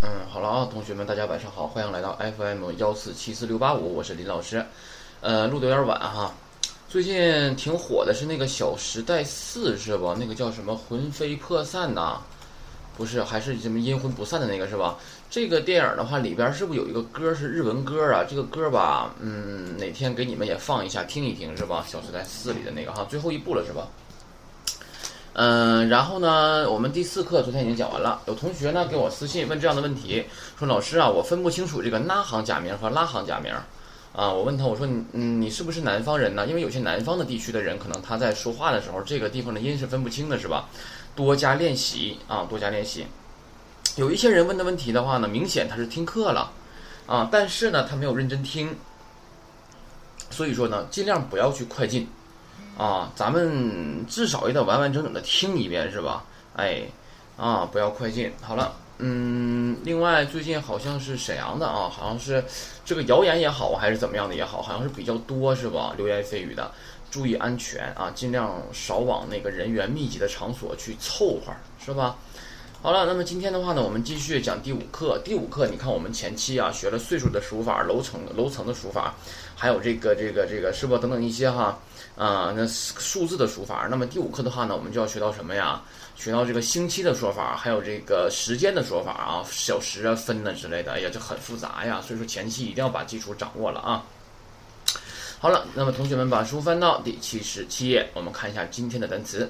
嗯，好了啊，同学们，大家晚上好，欢迎来到 FM 幺四七四六八五，我是林老师。呃，录的有点晚哈。最近挺火的是那个《小时代四》是吧？那个叫什么“魂飞魄散”呐？不是，还是什么阴魂不散的那个是吧？这个电影的话，里边是不是有一个歌是日文歌啊？这个歌吧，嗯，哪天给你们也放一下听一听是吧？《小时代四》里的那个哈，最后一部了是吧？嗯，然后呢，我们第四课昨天已经讲完了。有同学呢给我私信问这样的问题，说老师啊，我分不清楚这个那行假名和拉行假名。啊，我问他，我说你嗯，你是不是南方人呢？因为有些南方的地区的人，可能他在说话的时候，这个地方的音是分不清的，是吧？多加练习啊，多加练习。有一些人问的问题的话呢，明显他是听课了啊，但是呢，他没有认真听。所以说呢，尽量不要去快进。啊，咱们至少也得完完整整的听一遍，是吧？哎，啊，不要快进。好了，嗯，另外最近好像是沈阳的啊，好像是这个谣言也好，还是怎么样的也好，好像是比较多，是吧？流言蜚语的，注意安全啊，尽量少往那个人员密集的场所去凑合，是吧？好了，那么今天的话呢，我们继续讲第五课。第五课，你看我们前期啊学了岁数的数法、楼层楼层的数法，还有这个这个这个是不等等一些哈啊那数字的数法。那么第五课的话呢，我们就要学到什么呀？学到这个星期的说法，还有这个时间的说法啊，小时啊、分呢之类的。哎呀，这很复杂呀，所以说前期一定要把基础掌握了啊。好了，那么同学们把书翻到第七十七页，我们看一下今天的单词。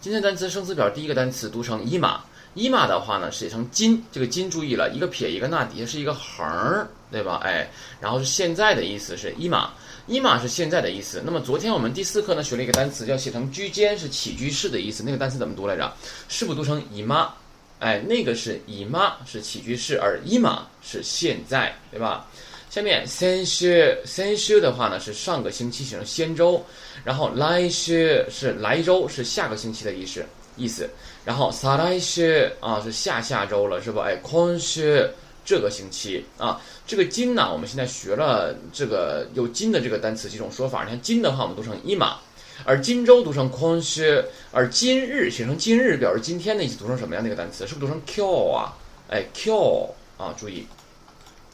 今天单词生词表第一个单词读成伊玛。伊玛的话呢，写成金，这个金注意了一个撇一个捺，底下是一个横儿，对吧？哎，然后是现在的意思是伊玛，伊玛是现在的意思。那么昨天我们第四课呢学了一个单词，叫写成居间，是起居室的意思。那个单词怎么读来着？是不读成姨妈？哎，那个是姨妈，是起居室，而伊玛是现在，对吧？下面先週先週的话呢是上个星期写成先周，然后来週是来周，是下个星期的意思。意思，然后再来週啊是下下周了，是吧？哎，今週这个星期啊，这个金呢，我们现在学了这个有金的这个单词几种说法。你看金的话，我们读成伊玛，而金周读成今週，而今日写成今日表示今天的意思，读成什么样的一个单词？是不是读成 q 啊？哎，q 啊，注意。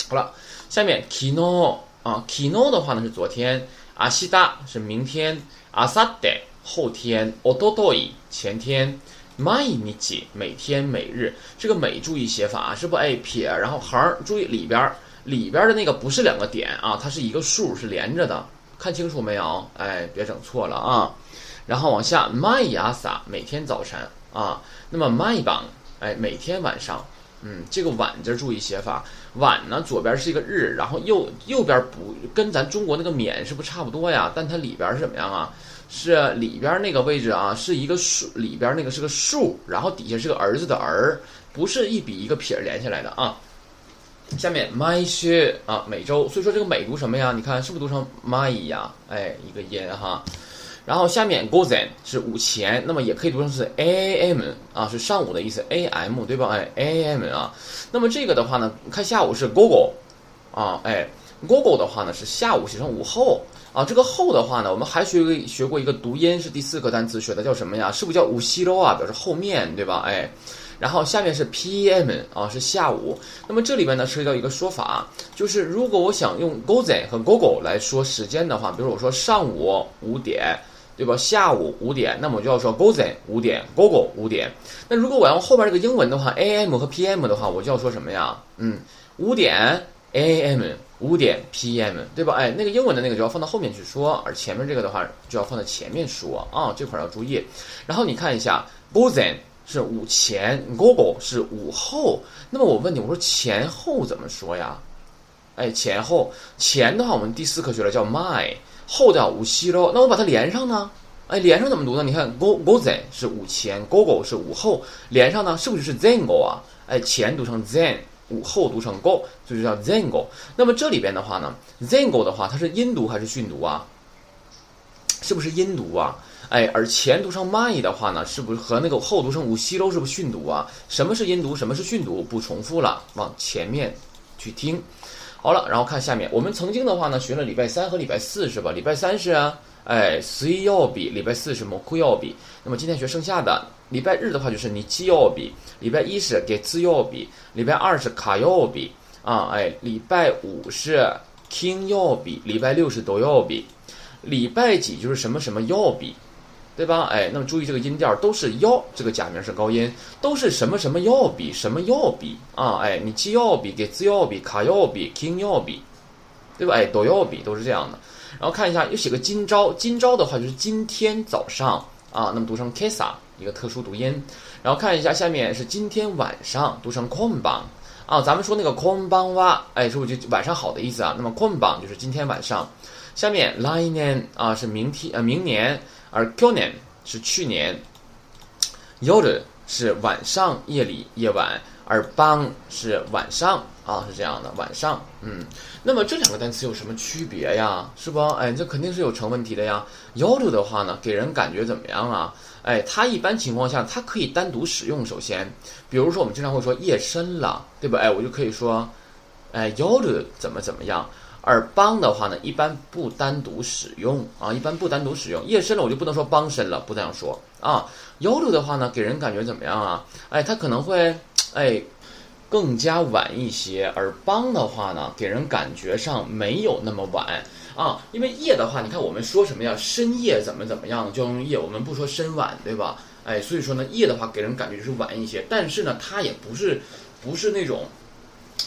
好了，下面 kino 啊，kino 的话呢是昨天，阿西达是明天，阿萨德。后天，otoi 前天，my 日每天每日，这个每注意写法啊是不？哎撇，然后横，注意里边里边的那个不是两个点啊，它是一个竖，是连着的，看清楚没有？哎，别整错了啊。然后往下，my asa 每天早晨啊，那么 my 榜哎每天晚上，嗯，这个晚字注意写法，晚呢左边是一个日，然后右右边不跟咱中国那个免是不差不多呀？但它里边是怎么样啊？是里边那个位置啊，是一个数，里边那个是个数，然后底下是个儿子的儿，不是一笔一个撇连起来的啊。下面 my 学啊，每周，所以说这个美读什么呀？你看是不是读成 my 呀？哎，一个音哈。然后下面 gozen 是午前，那么也可以读成是 am 啊，是上午的意思，am 对吧？哎，am 啊。那么这个的话呢，看下午是 gogo 啊，哎，gogo 的话呢是下午写成午后。啊，这个后的话呢，我们还学学过一个读音，是第四个单词学的，叫什么呀？是不是叫 u s i 啊？表示后面对吧？哎，然后下面是 p.m. 啊，是下午。那么这里边呢，涉及到一个说法，就是如果我想用 gozen 和 gogo 来说时间的话，比如我说上午五点，对吧？下午五点，那么我就要说 gozen 五点，gogo 五点。那如果我要用后边这个英文的话，a.m. 和 p.m. 的话，我就要说什么呀？嗯，五点 a.m. 五点 P.M. 对吧？哎，那个英文的那个就要放到后面去说，而前面这个的话就要放在前面说啊，这块要注意。然后你看一下 g o z e n 是午前 g o g o 是午后。那么我问你，我说前后怎么说呀？哎，前后前的话，我们第四课学了叫 my，后叫午西喽。那我把它连上呢？哎，连上怎么读呢？你看 g o g o z e n 是午前 g o g o 是午后，连上呢是不是就是 zengo 啊？哎，前读成 zen。午后读成 go，所以就叫 zengo。那么这里边的话呢，zengo 的话，它是音读还是训读啊？是不是音读啊？哎，而前读成 my 的话呢，是不是和那个后读成五西喽？是不是训读啊？什么是音读？什么是训读？不重复了，往前面去听。好了，然后看下面，我们曾经的话呢，学了礼拜三和礼拜四是吧？礼拜三是啊，哎，水曜比，礼拜四是木曜比。那么今天学剩下的礼拜日的话就是你基曜比，礼拜一是给次曜比，礼拜二是卡曜比啊，哎，礼拜五是 king 曜比，礼拜六是都要比，礼拜几就是什么什么曜比。对吧？哎，那么注意这个音调都是要，这个假名是高音，都是什么什么要比什么要比啊？哎，你既要比给字要比卡要比 king 要比，对吧？哎，都要比都是这样的。然后看一下，又写个今朝，今朝的话就是今天早上啊，那么读成 kesa 一个特殊读音。然后看一下下面是今天晚上，读成 konban 啊，咱们说那个 konban wa，哎，是不就晚上好的意思啊？那么 konban 就是今天晚上。下面 l i n e n 啊是明天呃明年。而 k o n e n 是去年 y o d 是晚上夜里夜晚，而 bang 是晚上啊，是这样的晚上。嗯，那么这两个单词有什么区别呀？是不？哎，这肯定是有成问题的呀。y o d 的话呢，给人感觉怎么样啊？哎，它一般情况下它可以单独使用。首先，比如说我们经常会说夜深了，对吧？哎，我就可以说，哎 y o d 怎么怎么样。而帮的话呢，一般不单独使用啊，一般不单独使用。夜深了，我就不能说帮深了，不这样说啊。y 路的话呢，给人感觉怎么样啊？哎，它可能会哎更加晚一些。而帮的话呢，给人感觉上没有那么晚啊。因为夜的话，你看我们说什么呀？深夜怎么怎么样，就用夜。我们不说深晚，对吧？哎，所以说呢，夜的话给人感觉就是晚一些。但是呢，它也不是不是那种，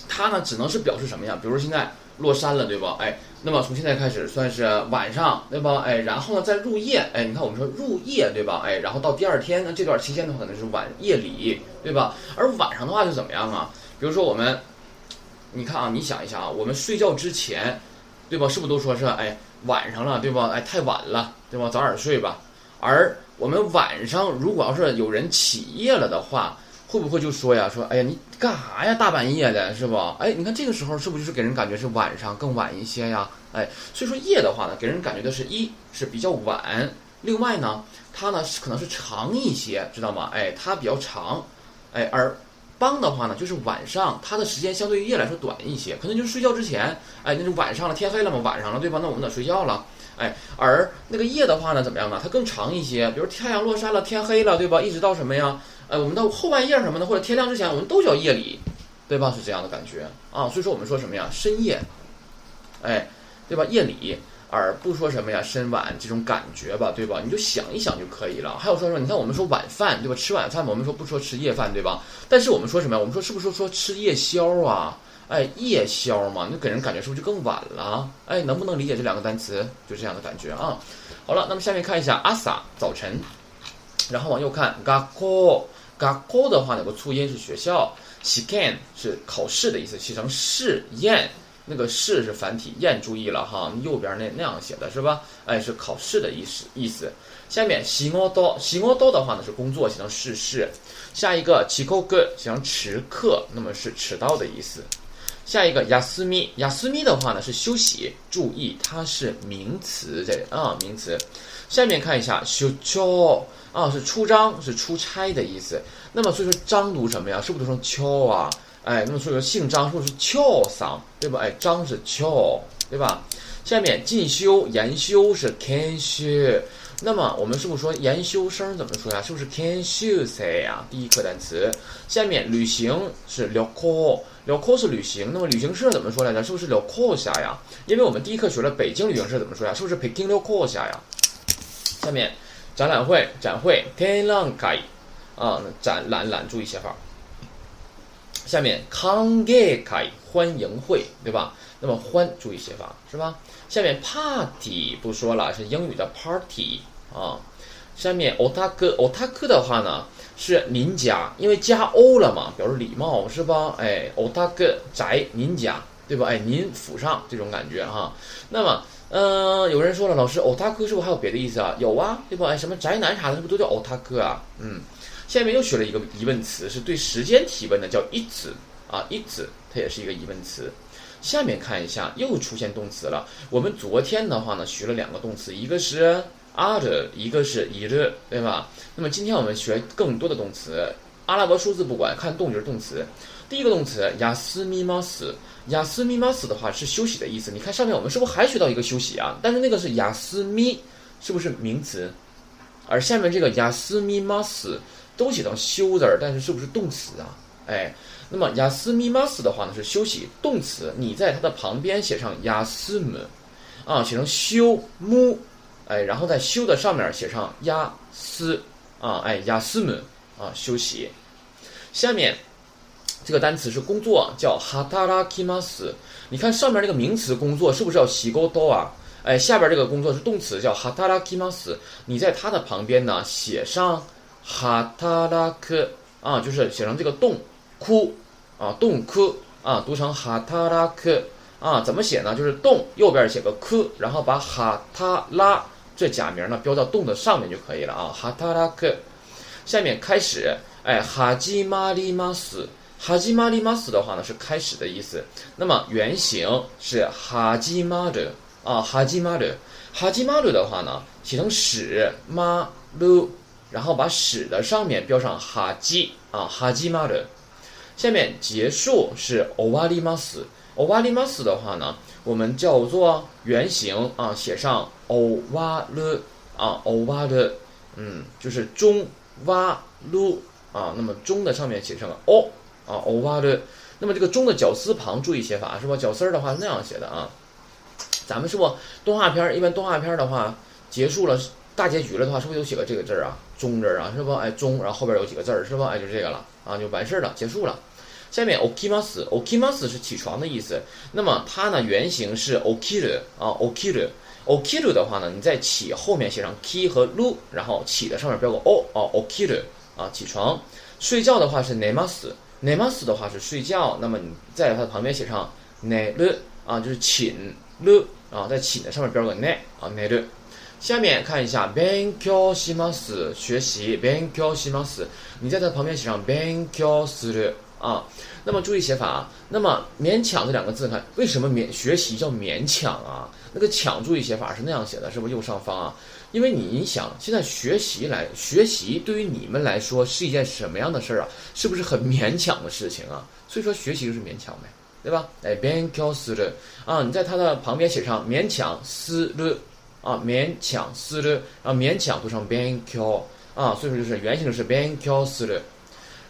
它呢只能是表示什么呀？比如说现在。落山了，对吧？哎，那么从现在开始算是晚上，对吧？哎，然后呢，再入夜，哎，你看我们说入夜，对吧？哎，然后到第二天，那这段期间的话，可能是晚夜里，对吧？而晚上的话就怎么样啊？比如说我们，你看啊，你想一想啊，我们睡觉之前，对吧？是不是都说是哎晚上了，对吧？哎，太晚了，对吧？早点睡吧。而我们晚上如果要是有人起夜了的话，会不会就说呀？说哎呀，你干啥呀？大半夜的，是不？哎，你看这个时候是不是就是给人感觉是晚上更晚一些呀？哎，所以说夜的话呢，给人感觉的是一是比较晚，另外呢，它呢可能是长一些，知道吗？哎，它比较长，哎，而帮的话呢，就是晚上它的时间相对于夜来说短一些，可能就是睡觉之前，哎，那就晚上了，天黑了嘛，晚上了，对吧？那我们得睡觉了，哎，而那个夜的话呢，怎么样呢？它更长一些，比如太阳落山了，天黑了，对吧？一直到什么呀？哎，我们到后半夜什么的，或者天亮之前，我们都叫夜里，对吧？是这样的感觉啊。所以说我们说什么呀？深夜，哎，对吧？夜里，而不说什么呀？深晚这种感觉吧，对吧？你就想一想就可以了。还有说说，你看我们说晚饭，对吧？吃晚饭，我们说不说吃夜饭，对吧？但是我们说什么呀？我们说是不是说吃夜宵啊？哎，夜宵嘛，那给人感觉是不是就更晚了？哎，能不能理解这两个单词？就这样的感觉啊。好了，那么下面看一下阿萨早晨，然后往右看 g a k o g a k o 的话呢有个促音是学校，Shikan 是考试的意思，写成试验，那个试是繁体，验注意了哈，右边那那样写的是吧？哎，是考试的意思意思。下面西奥多，西奥多的话呢是工作，写成试试。下一个齐口哥写成迟刻，那么是迟到的意思。下一个 Yasumi，Yasumi 的话呢是休息，注意它是名词这啊名词。下面看一下出张。啊，是出张，是出差的意思。那么所以说张读什么呀？是不是读成敲啊？哎，那么所以说姓张是不是敲桑，对吧？哎，张是敲，对吧？下面进修研修是 can 修。那么我们是不是说研修生怎么说呀？是不是 can 修噻呀？第一课单词。下面旅行是旅行，旅行是旅行。那么旅行社怎么说来着？是不是旅行下呀？因为我们第一课学了北京旅行社怎么说呀？是不是 Peking 旅行呀？下面。展览会，展会，展览会，啊，展览览，注意写法。下面，康给开欢迎会，对吧？那么欢，注意写法，是吧？下面，party 不说了，是英语的 party 啊。下面，otaku，otaku 的话呢，是您家，因为加 o 了嘛，表示礼貌，是吧？哎，otaku 宅您家，对吧？哎，您府上这种感觉哈。那么。嗯，有人说了，老师，欧塔克是不是还有别的意思啊？有啊，对吧？哎，什么宅男啥的，是不是都叫欧塔克啊？嗯，下面又学了一个疑问词，是对时间提问的，叫一子啊，一子，它也是一个疑问词。下面看一下，又出现动词了。我们昨天的话呢，学了两个动词，一个是 other，一个是 is，对吧？那么今天我们学更多的动词，阿拉伯数字不管，看动就是动词。第一个动词雅思密码死，雅思密码死的话是休息的意思。你看上面我们是不是还学到一个休息啊？但是那个是雅思密，是不是名词？而下面这个雅思密码死都写成休字儿，但是是不是动词啊？哎，那么雅思密码斯的话呢是休息动词，你在它的旁边写上雅思姆，啊，写成休木，哎，然后在休的上面写上雅思，啊，哎，雅思姆，啊，休息。下面这个单词是工作，叫哈塔拉基马斯。你看上面这个名词工作是不是要洗沟刀啊？哎，下边这个工作是动词，叫哈塔拉基马斯。你在它的旁边呢写上哈塔拉克，啊，就是写成这个洞窟啊，洞窟啊，读成哈塔拉克啊，怎么写呢？就是洞右边写个窟，然后把哈塔拉这假名呢标到洞的上面就可以了啊。哈塔拉克，下面开始，哎，哈基玛里马斯，哈基玛里马斯的话呢是开始的意思。那么原型是哈基玛的啊，哈基玛的，哈基玛的的话呢写成始马鲁，然后把始的上面标上哈基啊，哈基玛的。下面结束是欧瓦里马斯，欧瓦里马斯的话呢，我们叫做原型啊，写上欧瓦勒啊，欧瓦勒，嗯，就是中瓦鲁啊，那么中的上面写成哦啊，欧瓦勒，那么这个中的绞丝旁注意写法是吧？绞丝儿的话是那样写的啊，咱们是不动画片儿一般动画片儿的话结束了大结局了的话，是不是有写个这个字儿啊？中字儿啊，是不？哎，中，然后后边有几个字儿是不？哎，就这个了啊，就完事儿了，结束了。下面 okimas，okimas 是起床的意思。那么它呢原型是 okiru 啊，okiru，okiru 的话呢，你在起后面写上 ki 和 lu，然后起的上面标个 o 啊，okiru 啊，起床。睡觉的话是 nemas，nemas 的话是睡觉。那么你在它的旁边写上 neru 啊，就是寝 lu 啊，在寝的上面标个 ne 啊，neru。下面看一下 benkyo shimasu，学习 benkyo shimasu，你在它旁边写上 benkyo suru。啊，那么注意写法啊。那么勉强这两个字，看为什么勉学习叫勉强啊？那个强注意写法是那样写的，是不是右上方啊？因为你想，现在学习来学习，对于你们来说是一件什么样的事儿啊？是不是很勉强的事情啊？所以说学习就是勉强呗，对吧？哎，勉强する啊，你在它的旁边写上勉强する 啊，勉强する，然后勉强读成勉強啊，所以说就是原型是勉強する。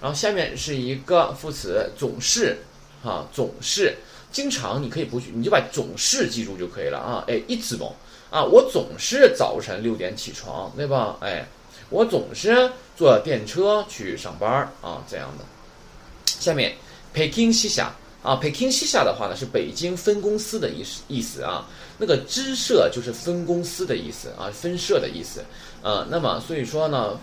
然后下面是一个副词，总是，啊，总是，经常，你可以不去，你就把总是记住就可以了啊。哎，一字母啊，我总是早晨六点起床，对吧？哎，我总是坐电车去上班啊，这样的。下面，北京西下啊，北京西下的话呢是北京分公司的意思意思啊， 那个支社就是分公司的意思啊，分社的意思。呃，那么所以说呢，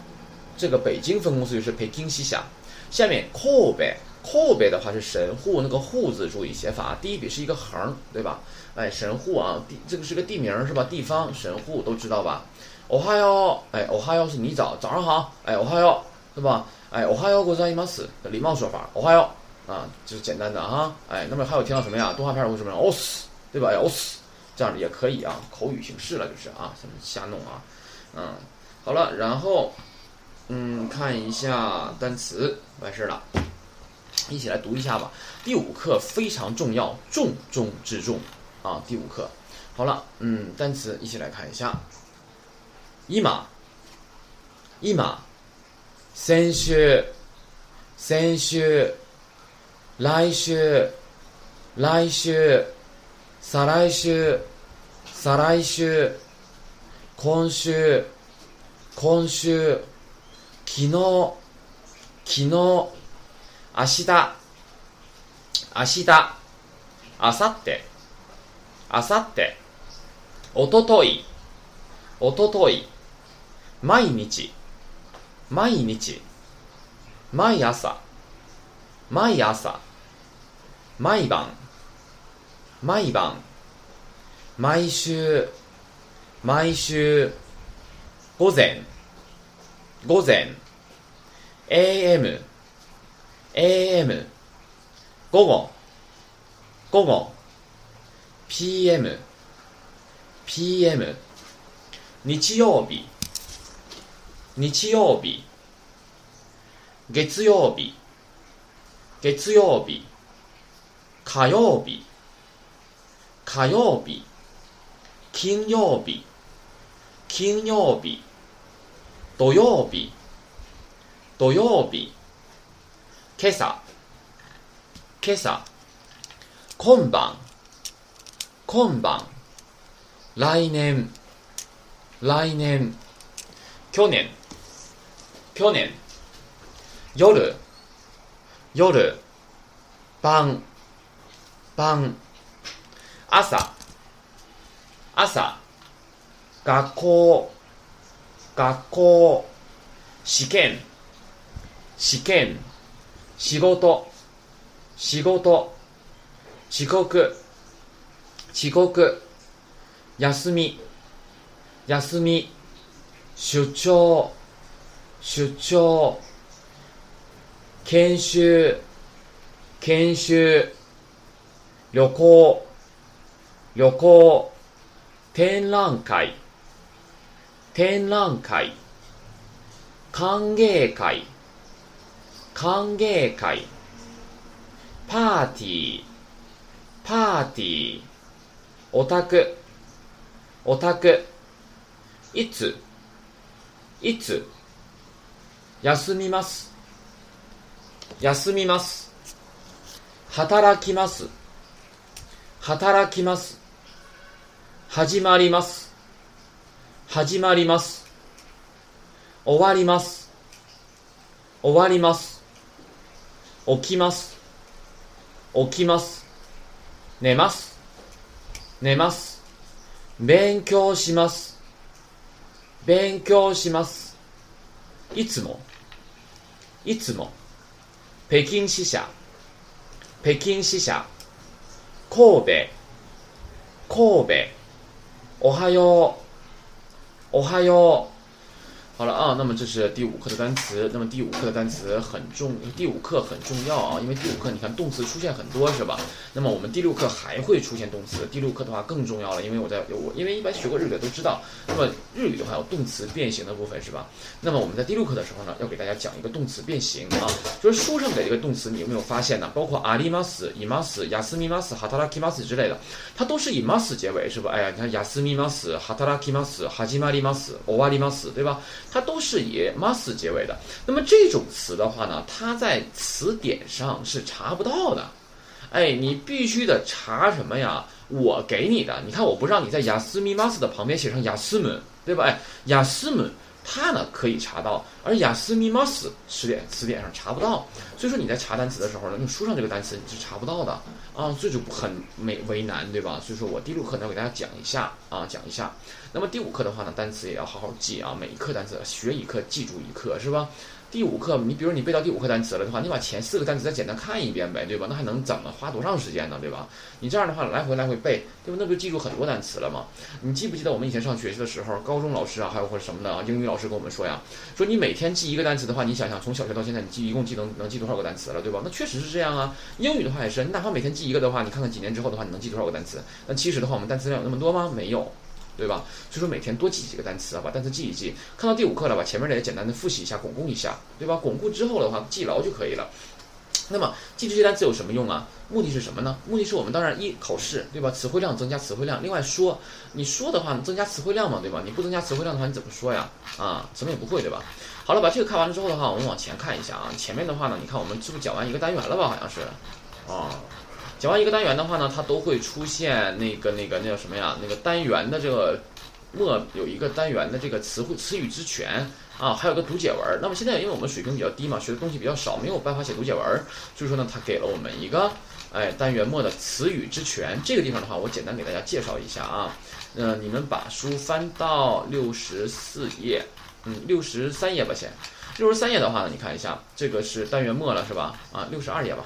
这个北京分公司就是北京西下。下面后背后背的话是神户，那个户字注意写法，第一笔是一个横，对吧？哎，神户啊，地这个是个地名是吧？地方神户都知道吧？哦哈哟，哎，哦哈哟是你早，早上好，哎，哦哈哟，对吧？哎，哦哈哟，ございます，礼貌说法，哦哈哟，啊，就是简单的哈，哎，那么还有听到什么呀？动画片会什么？哦死，对吧？哦死， 这样也可以啊，口语形式了就是啊，瞎弄啊，嗯，好了，然后。嗯，看一下单词，完事了，一起来读一下吧。第五课非常重要，重中之重啊！第五课，好了，嗯，单词一起来看一下。一马，一马，先週、先週、来週、来週、再来週、再来週、今週、今週。昨日、昨日、明日、明日、あさって、あさって、おととい、おととい、毎日、毎日、毎朝、毎朝、毎晩、毎晩、毎週、毎週、午前、午前 AM AM 午後午後 PM PM 日曜日日曜日月曜日月曜日火曜日火曜日金曜日金曜日土曜日土曜日今朝今朝今晩今晩来年来年去年去年夜夜晩晩朝。朝。学校。学校。試験。試験。仕事。仕事。遅刻。遅刻。休み。休み。出張。出張。研修。研修。旅行。旅行展覧会展覧会歓迎会歓迎会パーティーパーティーオタクオタクいついつ休みます休みます働きます働きます。始まります。始まります。終わります。終わります。起きます。起きます。寝ます。寝ます。勉強します。勉強します。いつも？いつも？北京支社？北京支社？神戸？神戸？おはよう。おはよう。好了啊，那么这是第五课的单词。那么第五课的单词很重，第五课很重要啊，因为第五课你看动词出现很多是吧？那么我们第六课还会出现动词，第六课的话更重要了，因为我在我因为一般学过日语的都知道，那么日语的话有动词变形的部分是吧？那么我们在第六课的时候呢，要给大家讲一个动词变形啊，就是书上给这个动词，你有没有发现呢？包括阿里马斯、伊马斯、亚斯米马斯、哈塔拉基马斯之类的，它都是以马斯结尾是吧？哎呀，你看雅斯米马斯、哈塔拉基马斯、哈基马里马斯、欧瓦里马斯，对吧？它都是以 must 结尾的。那么这种词的话呢，它在词典上是查不到的。哎，你必须得查什么呀？我给你的，你看我不让你在雅思密 mas 的旁边写上雅思姆，对吧？哎，雅思姆它呢可以查到，而雅思密 mas 词典词典上查不到。所以说你在查单词的时候呢，用书上这个单词你是查不到的啊，这就很没为难，对吧？所以说我第六课呢给大家讲一下啊，讲一下。那么第五课的话呢，单词也要好好记啊，每一课单词学一课，记住一课，是吧？第五课，你比如你背到第五课单词了的话，你把前四个单词再简单看一遍呗，对吧？那还能怎么花多长时间呢，对吧？你这样的话来回来回背，对吧？那不就记住很多单词了吗？你记不记得我们以前上学习的时候，高中老师啊，还有或者什么的啊，英语老师跟我们说呀，说你每天记一个单词的话，你想想从小学到现在，你记一共记能能记多少个单词了，对吧？那确实是这样啊。英语的话也是，你哪怕每天记一个的话，你看看几年之后的话，你能记多少个单词？那其实的话，我们单词量有那么多吗？没有。对吧？所以说每天多记几个单词啊，把单词记一记。看到第五课了，把前面的也简单的复习一下，巩固一下，对吧？巩固之后的话，记牢就可以了。那么记这些单词有什么用啊？目的是什么呢？目的是我们当然一考试，对吧？词汇量增加词汇量。另外说，你说的话增加词汇量嘛，对吧？你不增加词汇量的话，你怎么说呀？啊，什么也不会，对吧？好了，把这个看完了之后的话，我们往前看一下啊。前面的话呢，你看我们是不是讲完一个单元了吧？好像是，啊。讲完一个单元的话呢，它都会出现那个那个那叫什么呀？那个单元的这个末有一个单元的这个词汇词语之全啊，还有个读解文。那么现在因为我们水平比较低嘛，学的东西比较少，没有办法写读解文，所以说呢，它给了我们一个哎单元末的词语之全。这个地方的话，我简单给大家介绍一下啊。呃，你们把书翻到六十四页，嗯，六十三页吧先。六十三页的话呢，你看一下，这个是单元末了是吧？啊，六十二页吧。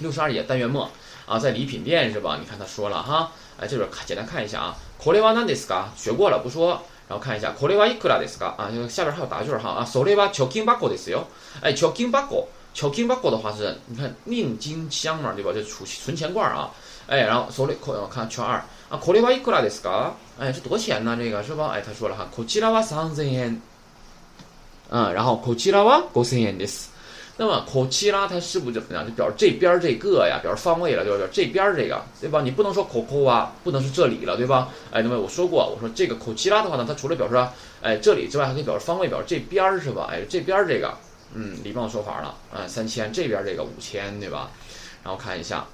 六十二页单元末啊，在礼品店是吧？你看他说了哈，哎，这边看简单看一下啊。これは何ですか？学过了不说，然后看一下これはいくらですか？啊，下边还有答句哈啊。それは貯金箱ですよ。哎，貯金箱，貯金箱的话是，你看宁金箱嘛，对吧？就储存钱罐啊。哎，然后それ我看圈二啊，これはいくらですか？哎，这多钱呢？这个是吧？哎，他说了哈，こちらは三千円。嗯，然后こちらは五千円です。 那么口七拉它是不是怎么样？就表示这边这个呀，表示方位了，对吧？这边这个，对吧？你不能说口口啊，不能是这里了，对吧？哎，那么我说过，我说这个口七拉的话呢，它除了表示哎这里之外，还可以表示方位，表示这边是吧？哎，这边这个，嗯，礼貌说法了，啊，三千这边这个五千，对吧？然后看一下，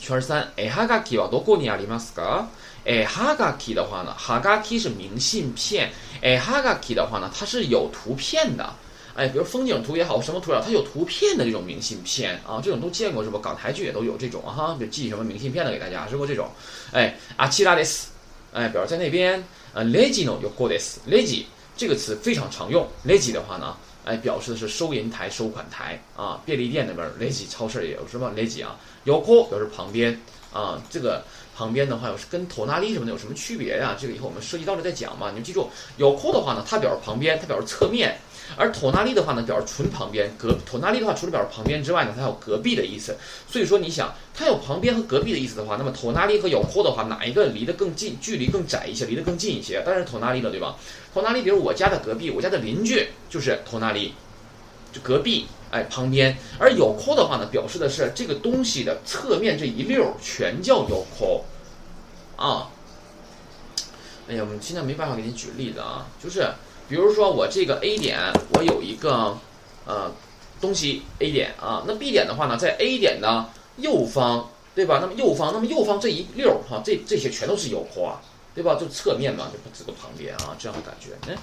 圈三，哎哈嘎基瓦多过尼亚里马斯嘎，哎哈嘎基的话呢，哈嘎基是明信片，哎哈嘎基的话呢，它是有图片的。哎，比如风景图也好，什么图也好，它有图片的这种明信片啊，这种都见过是不？港台剧也都有这种哈，就寄什么明信片的给大家，是不？这种，哎，阿奇拉德斯，哎，表示在那边，呃，legi no 有 godes，legi 这个词非常常用，legi 的话呢，哎，表示的是收银台、收款台啊，便利店那边 legi，超市也有是吧？legi 啊，有 ko 表示旁边啊，这个旁边的话又是跟头那里什么的有什么区别呀？这个以后我们涉及到了再讲嘛。你们记住，有 ko 的话呢，它表示旁边，它表示侧面。而托纳利的话呢，表示纯旁边；隔托纳利的话，除了表示旁边之外呢，它有隔壁的意思。所以说，你想它有旁边和隔壁的意思的话，那么托纳利和有阔的话，哪一个离得更近，距离更窄一些，离得更近一些？当然是托纳利了，对吧？托纳利，比如我家的隔壁，我家的邻居就是托纳利，就隔壁，哎，旁边。而有扣的话呢，表示的是这个东西的侧面这一溜全叫有扣啊。哎呀，我们现在没办法给你举例子啊，就是。比如说我这个 A 点，我有一个呃东西 A 点啊，那 B 点的话呢，在 A 点的右方，对吧？那么右方，那么右方这一溜儿哈，这这些全都是有啊，对吧？就侧面嘛，就不指个旁边啊，这样的感觉。嗯，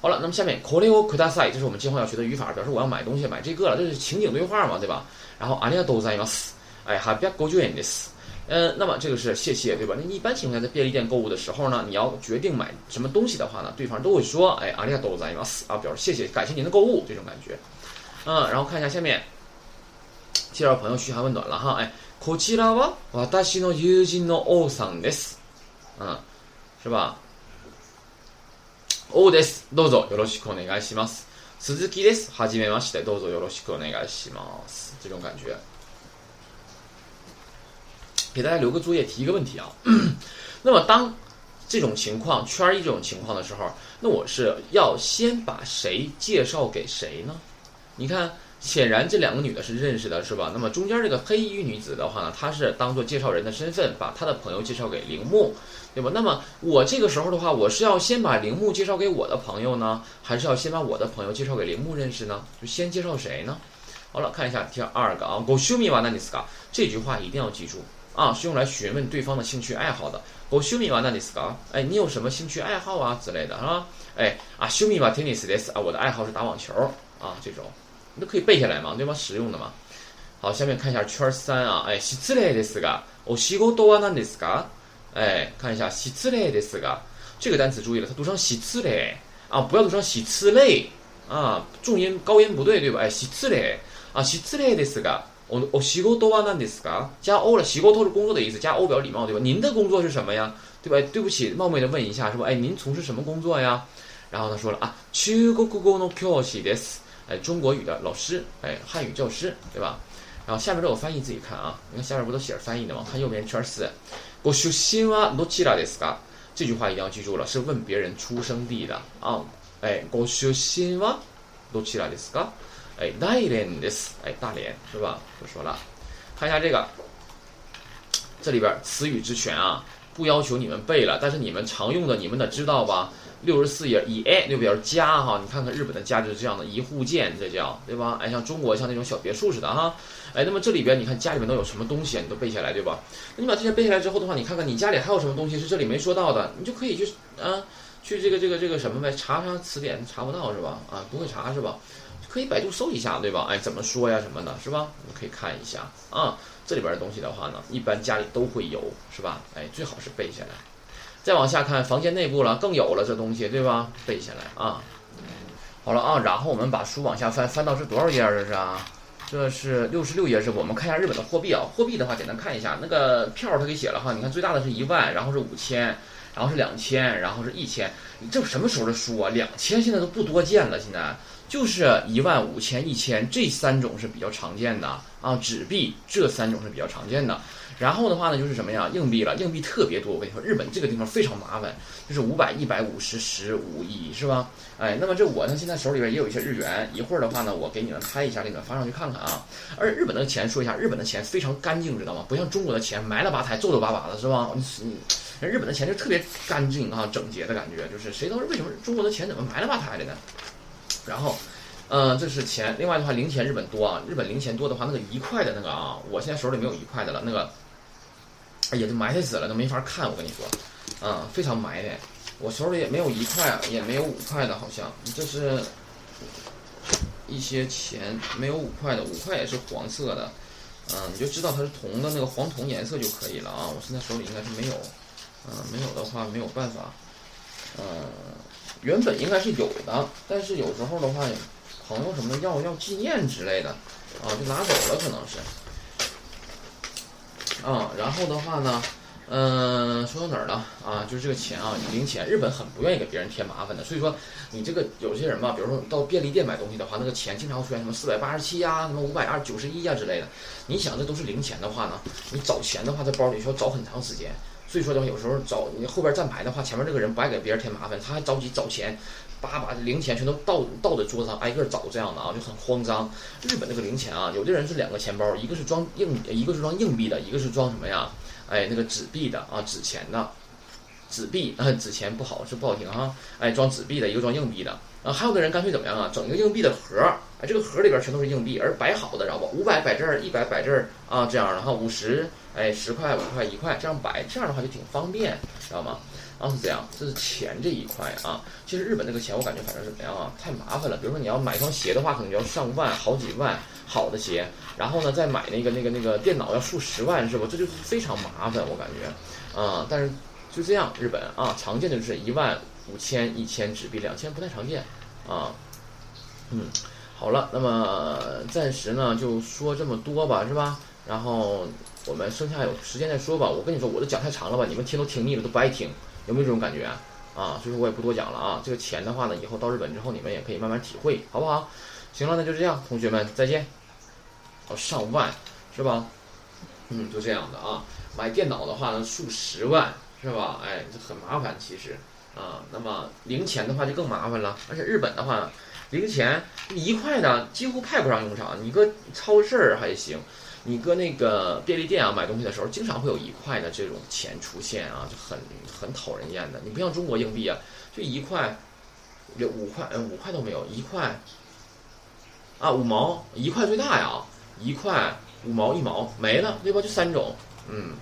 好了，那么下面 k o r e o kudasai，这是我们今后要学的语法，表示我要买东西，买这个了，这是情景对话嘛，对吧？然后 a 利亚多在 mas，哎，哈别过去 this。嗯，那么这个是谢谢，对吧？那一般情况下，在便利店购物的时候呢，你要决定买什么东西的话呢，对方都会说，哎，阿里亚多ざいます啊，表示谢谢，感谢您的购物这种感觉。嗯，然后看一下下面，介绍朋友嘘寒问暖了哈，哎，こちらは私の友人の王さんです。嗯，是吧？王です。どうぞよろしくお願いします。鈴木です。はじめまして。どうぞよろしくお願いします。这种感觉。 给大家留个作业，提一个问题啊。那么当这种情况圈一这种情况的时候，那我是要先把谁介绍给谁呢？你看，显然这两个女的是认识的，是吧？那么中间这个黑衣女子的话呢，她是当做介绍人的身份，把她的朋友介绍给铃木，对吧？那么我这个时候的话，我是要先把铃木介绍给我的朋友呢，还是要先把我的朋友介绍给铃木认识呢？就先介绍谁呢？好了，看一下第二个啊，Go show me what is ga，这句话一定要记住。啊，是用来询问对方的兴趣爱好的。我修米瓦那里斯嘎，哎，你有什么兴趣爱好啊之类的，是吧？哎，啊，修米瓦 tennis です啊，我的爱好是打网球啊，这种你都可以背下来嘛，对吧？实用的嘛。好，下面看一下圈三啊，哎，失礼ですが、お仕事は何ですか？哎，看一下失礼ですが，这个单词注意了，它读成失礼啊，不要读成喜次类啊，重音高音不对，对吧？哎，失礼啊，失礼ですが。 我我西沟多啊，那你是嘎加欧了，西沟都是工作的意思，加欧表礼貌对吧？您的工作是什么呀？对吧？对不起，冒昧的问一下，是吧？哎，您从事什么工作呀？然后他说了啊，中国語の教師です。哎，中国语的老师，哎，汉语教师，对吧？然后下面这个翻译自己看啊，你看下面不都写着翻译的吗？看右边圈四，ご出身はどちらですか？这句话一定要记住了，是问别人出生地的啊。哎，ご出身はどちらですか？ 哎，大连的是哎，大连是吧？不说了，看一下这个，这里边词语之全啊，不要求你们背了，但是你们常用的，你们得知道吧？六十四页以 a 就表示家哈，你看看日本的家就是这样的，一户建这叫对吧？哎，像中国像那种小别墅似的哈，哎，那么这里边你看家里面都有什么东西啊？你都背下来对吧？那你把这些背下来之后的话，你看看你家里还有什么东西是这里没说到的，你就可以去啊，去这个这个这个什么呗，查查词典，查不到是吧？啊，不会查是吧？可以百度搜一下，对吧？哎，怎么说呀，什么的，是吧？我们可以看一下啊。这里边的东西的话呢，一般家里都会有，是吧？哎，最好是背下来。再往下看，房间内部了，更有了这东西，对吧？背下来啊。好了啊，然后我们把书往下翻，翻到是多少页这是啊？这是六十六页，是我们看一下日本的货币啊。货币的话，简单看一下，那个票它给写了哈。你看最大的是一万，然后是五千，然后是两千，然后是一千。这什么时候的书啊？两千现在都不多见了，现在。就是一万、五千、一千这三种是比较常见的啊，纸币这三种是比较常见的。然后的话呢，就是什么呀？硬币了，硬币特别多。我跟你说，日本这个地方非常麻烦，就是五百、一百、五十、十、五、一，是吧？哎，那么这我呢，现在手里边也有一些日元，一会儿的话呢，我给你们拍一下，给你们发上去看看啊。而日本的钱，说一下，日本的钱非常干净，知道吗？不像中国的钱埋了吧台、皱皱巴巴的，是吧？你，人日本的钱就特别干净啊，整洁的感觉，就是谁都是为什么中国的钱怎么埋了吧台的呢？然后，嗯，这是钱。另外的话，零钱日本多啊。日本零钱多的话，那个一块的那个啊，我现在手里没有一块的了。那个，哎呀，就埋汰死了，都没法看。我跟你说，啊，非常埋汰。我手里也没有一块，也没有五块的，好像。这是一些钱，没有五块的，五块也是黄色的。嗯，你就知道它是铜的那个黄铜颜色就可以了啊。我现在手里应该是没有，嗯，没有的话没有办法，嗯。原本应该是有的，但是有时候的话，朋友什么要要纪念之类的，啊，就拿走了，可能是。啊，然后的话呢，嗯，说到哪儿了？啊，就是这个钱啊，零钱，日本很不愿意给别人添麻烦的，所以说你这个有些人吧，比如说到便利店买东西的话，那个钱经常会出现什么四百八十七呀，什么五百二九十一呀之类的。你想这都是零钱的话呢，你找钱的话，在包里需要找很长时间。所以说的话，有时候找你后边站牌的话，前面这个人不爱给别人添麻烦，他还着急找钱，叭把零钱全都倒倒在桌子上，挨个找这样的啊，就很慌张。日本那个零钱啊，有的人是两个钱包，一个是装硬，一个是装硬币的，一个是装什么呀？哎，那个纸币的啊，纸钱的，纸币啊，纸钱不好是不好听哈。哎，装纸币的，一个装硬币的。啊，还有的人干脆怎么样啊？整一个硬币的盒儿，哎，这个盒里边全都是硬币，而摆好的，知道不？五百摆这儿，一百摆这儿啊，这样然后，五十，哎，十块、五块、一块，这样摆，这样的话就挺方便，知道吗？然啊，是这样，这是钱这一块啊。其实日本那个钱，我感觉反正是怎么样啊？太麻烦了。比如说你要买双鞋的话，可能就要上万、好几万，好的鞋。然后呢，再买那个、那个、那个电脑要数十万，是不？这就是非常麻烦，我感觉。啊，但是就这样，日本啊，常见的就是一万。五千、一千纸币，两千不太常见，啊，嗯，好了，那么暂时呢就说这么多吧，是吧？然后我们剩下有时间再说吧。我跟你说，我都讲太长了吧？你们听都听腻了，都不爱听，有没有这种感觉啊？所以说我也不多讲了啊。这个钱的话呢，以后到日本之后，你们也可以慢慢体会，好不好？行了，那就这样，同学们再见。哦，上万是吧？嗯，就这样的啊。买电脑的话呢，数十万是吧？哎，这很麻烦，其实。啊，那么零钱的话就更麻烦了，而且日本的话，零钱一块的几乎派不上用场。你搁超市儿还行，你搁那个便利店啊买东西的时候，经常会有一块的这种钱出现啊，就很很讨人厌的。你不像中国硬币啊，就一块，有五块，五块都没有，一块，啊，五毛一块最大呀，一块五毛一毛没了，对吧？就三种，嗯。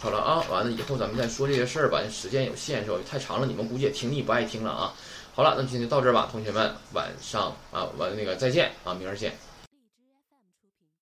好了啊，完了以后咱们再说这些事儿吧，时间有限是吧？太长了，你们估计也听腻不爱听了啊。好了，那今天就到这吧，同学们，晚上啊，完那个再见啊，明儿见。